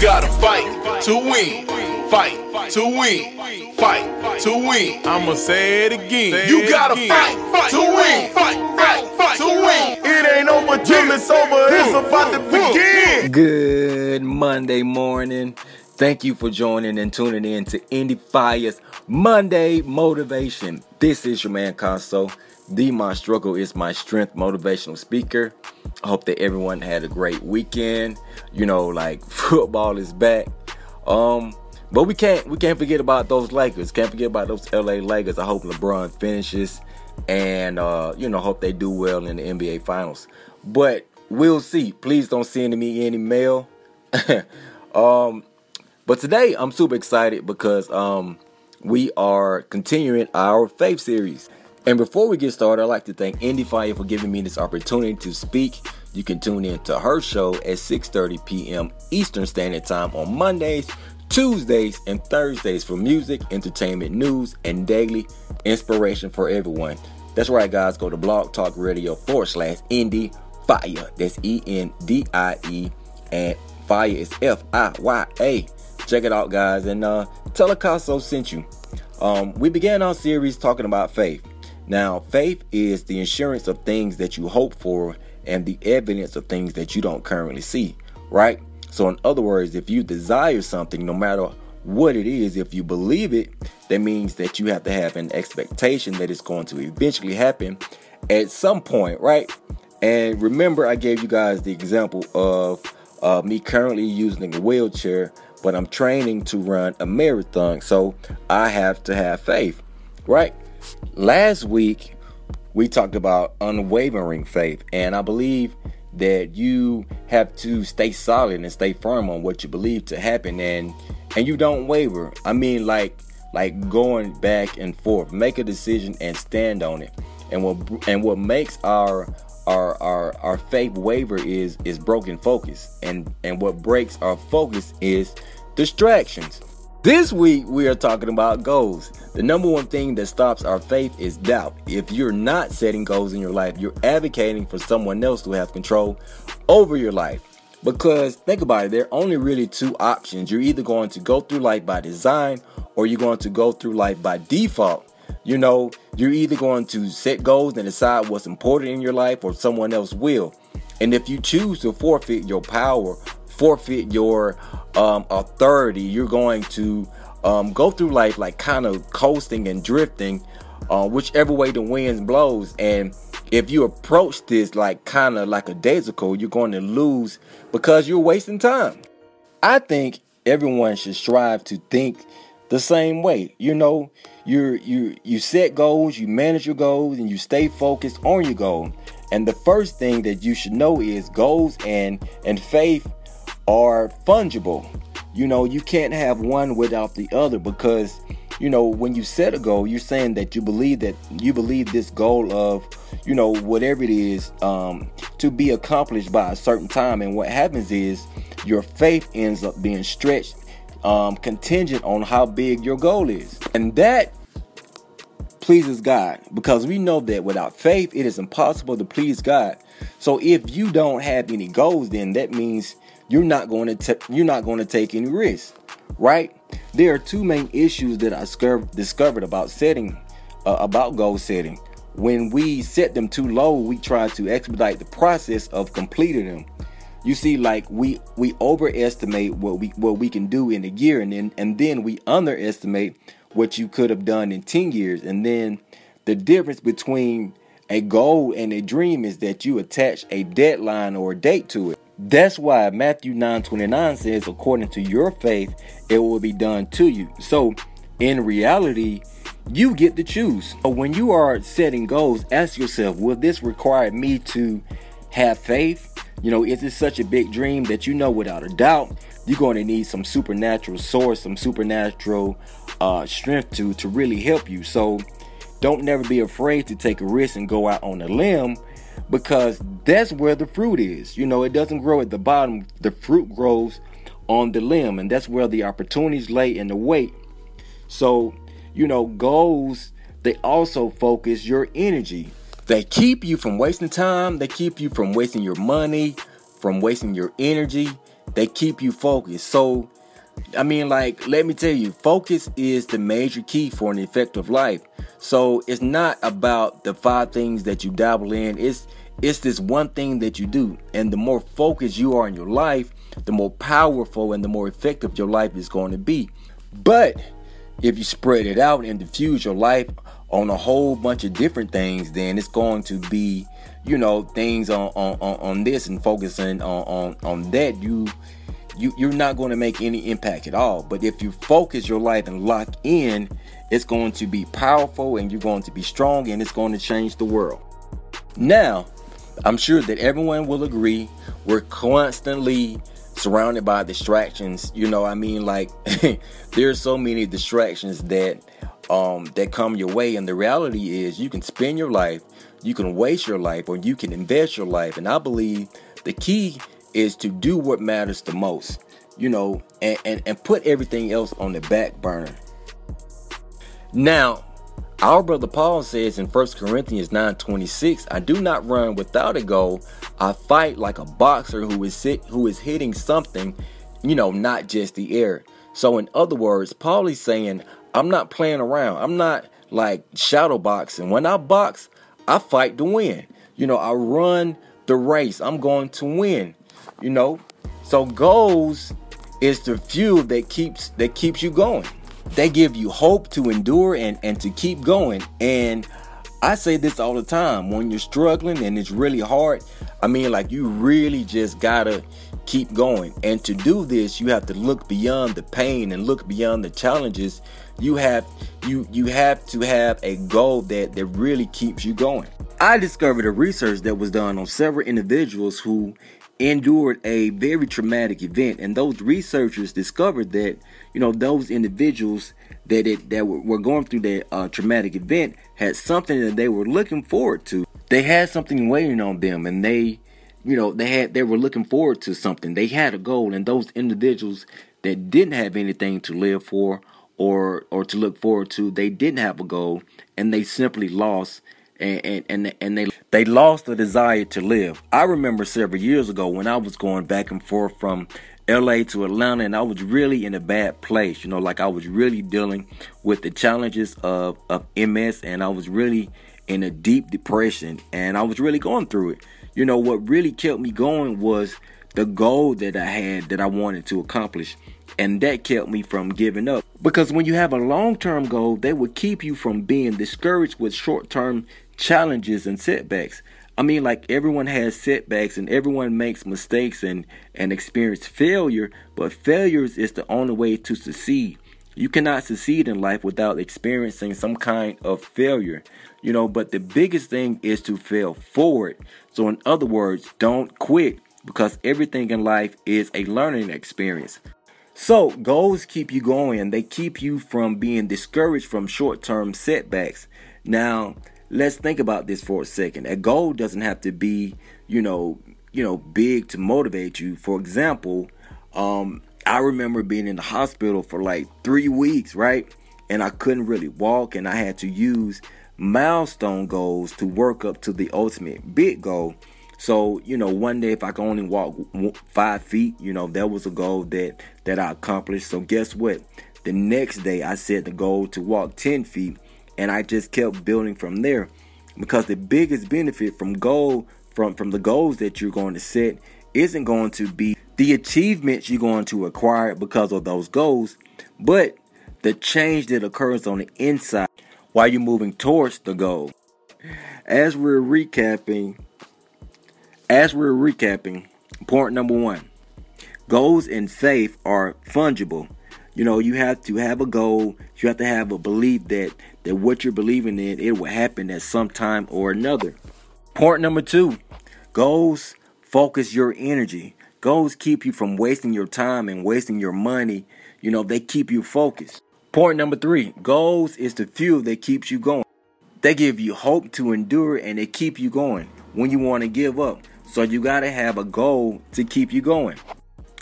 Gotta fight to win. Fight to win. Fight to win. I'ma say it again. You gotta fight to win. Fight, fight, fight to win. It ain't over till it's over. It's about to begin. Good Monday morning. Thank you for joining and tuning in to Indy Fire's Monday Motivation. This is your man Conso. The My Struggle is My Strength motivational speaker. I hope that everyone had a great weekend. You know, like football is back. Um, but we can't we can't forget about those Lakers. Can't forget about those LA Lakers. I hope LeBron finishes and uh, you know, hope they do well in the NBA finals. But we'll see. Please don't send me any mail. um, but today I'm super excited because um we are continuing our faith series. And before we get started, I'd like to thank Indy Fire for giving me this opportunity to speak. You can tune in to her show at 6:30 p.m. Eastern Standard Time on Mondays, Tuesdays, and Thursdays for music, entertainment, news, and daily inspiration for everyone. That's right, guys. Go to Blog Talk Radio forward slash Indy Fire. That's E N D I E, and Fire is F I Y A. Check it out, guys, and uh, tell sent you. Um, we began our series talking about faith. Now, faith is the insurance of things that you hope for and the evidence of things that you don't currently see, right? So, in other words, if you desire something, no matter what it is, if you believe it, that means that you have to have an expectation that it's going to eventually happen at some point, right? And remember, I gave you guys the example of uh, me currently using a wheelchair, but I'm training to run a marathon, so I have to have faith, right? Last week, we talked about unwavering faith, and I believe that you have to stay solid and stay firm on what you believe to happen, and and you don't waver. I mean, like like going back and forth. Make a decision and stand on it. And what and what makes our our our our faith waver is is broken focus, and and what breaks our focus is distractions. This week, we are talking about goals. The number one thing that stops our faith is doubt. If you're not setting goals in your life, you're advocating for someone else to have control over your life. Because think about it, there are only really two options. You're either going to go through life by design or you're going to go through life by default. You know, you're either going to set goals and decide what's important in your life or someone else will. And if you choose to forfeit your power, forfeit your um, authority, you're going to um, go through life like kind of coasting and drifting, uh, whichever way the wind blows. And if you approach this like kind of like a daisical, you're going to lose because you're wasting time. I think everyone should strive to think the same way. You know, you you you set goals, you manage your goals, and you stay focused on your goal. And the first thing that you should know is goals and and faith are fungible. You know, you can't have one without the other because you know when you set a goal you're saying that you believe that you believe this goal of you know whatever it is um, to be accomplished by a certain time. And what happens is your faith ends up being stretched um, contingent on how big your goal is. And that pleases god because we know that without faith it is impossible to please god. So if you don't have any goals then that means you're not going to t- you're not going to take any risks, right? There are two main issues that I discovered about setting uh, about goal setting. When we set them too low, we try to expedite the process of completing them. You see, like we we overestimate what we what we can do in a year, and then and then we underestimate what you could have done in ten years, and then the difference between a goal and a dream is that you attach a deadline or a date to it. That's why Matthew 9 29 says, according to your faith, it will be done to you. So, in reality, you get to choose. But when you are setting goals, ask yourself, will this require me to have faith? You know, is it such a big dream that you know without a doubt you're going to need some supernatural source, some supernatural uh, strength to to really help you. So, don't never be afraid to take a risk and go out on a limb because that's where the fruit is. You know, it doesn't grow at the bottom, the fruit grows on the limb, and that's where the opportunities lay in the weight. So, you know, goals, they also focus your energy. They keep you from wasting time, they keep you from wasting your money, from wasting your energy. they keep you focused. So, I mean, like, let me tell you, focus is the major key for an effective life. So it's not about the five things that you dabble in. It's it's this one thing that you do. And the more focused you are in your life, the more powerful and the more effective your life is going to be. But if you spread it out and diffuse your life on a whole bunch of different things, then it's going to be, you know, things on on, on this and focusing on, on on that. You you you're not going to make any impact at all. But if you focus your life and lock in, it's going to be powerful and you're going to be strong and it's going to change the world. Now, I'm sure that everyone will agree we're constantly surrounded by distractions. You know, I mean, like there's so many distractions that um that come your way, and the reality is you can spend your life, you can waste your life, or you can invest your life. And I believe the key is to do what matters the most. You know, and, and, and put everything else on the back burner. Now, our brother Paul says in 1 Corinthians 9:26, I do not run without a goal. I fight like a boxer who is sit, who is hitting something, you know, not just the air. So in other words, Paul is saying, I'm not playing around. I'm not like shadow boxing. When I box, I fight to win. You know, I run the race. I'm going to win. You know? So goals is the fuel that keeps that keeps you going they give you hope to endure and, and to keep going. And I say this all the time when you're struggling and it's really hard. I mean, like, you really just gotta keep going. And to do this, you have to look beyond the pain and look beyond the challenges. You have you you have to have a goal that that really keeps you going. I discovered a research that was done on several individuals who endured a very traumatic event. And those researchers discovered that you know those individuals that it, that were going through that uh, traumatic event had something that they were looking forward to. They had something waiting on them and they you know they had they were looking forward to something. They had a goal and those individuals that didn't have anything to live for or or to look forward to they didn't have a goal and they simply lost and and and, and they they lost the desire to live. I remember several years ago when I was going back and forth from LA to Atlanta and I was really in a bad place, you know, like I was really dealing with the challenges of of MS and I was really in a deep depression and I was really going through it. You know, what really kept me going was the goal that I had that I wanted to accomplish. And that kept me from giving up. Because when you have a long term goal, they will keep you from being discouraged with short term challenges and setbacks. I mean, like everyone has setbacks and everyone makes mistakes and, and experience failure, but failures is the only way to succeed. You cannot succeed in life without experiencing some kind of failure, you know. But the biggest thing is to fail forward. So, in other words, don't quit because everything in life is a learning experience. So, goals keep you going they keep you from being discouraged from short term setbacks. Now, let's think about this for a second. A goal doesn't have to be, you know, you know, big to motivate you. For example, um, I remember being in the hospital for like three weeks, right? And I couldn't really walk, and I had to use milestone goals to work up to the ultimate big goal. So, you know, one day if I could only walk five feet, you know, that was a goal that that I accomplished. So guess what? The next day I set the goal to walk 10 feet and I just kept building from there because the biggest benefit from goal from from the goals that you're going to set isn't going to be the achievements you're going to acquire because of those goals, but the change that occurs on the inside while you're moving towards the goal. As we're recapping, as we're recapping, point number one goals and faith are fungible. You know, you have to have a goal. You have to have a belief that that what you're believing in it will happen at some time or another. Point number two: goals focus your energy. Goals keep you from wasting your time and wasting your money. You know, they keep you focused. Point number three: goals is the fuel that keeps you going. They give you hope to endure and they keep you going when you want to give up. So you got to have a goal to keep you going.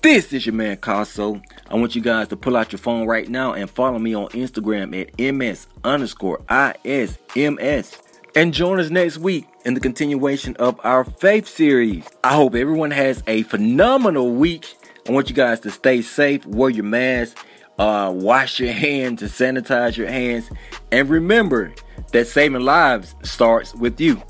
This is your man Caso. I want you guys to pull out your phone right now and follow me on Instagram at ms underscore isms. And join us next week in the continuation of our faith series. I hope everyone has a phenomenal week. I want you guys to stay safe, wear your mask, uh, wash your hands, to sanitize your hands, and remember that saving lives starts with you.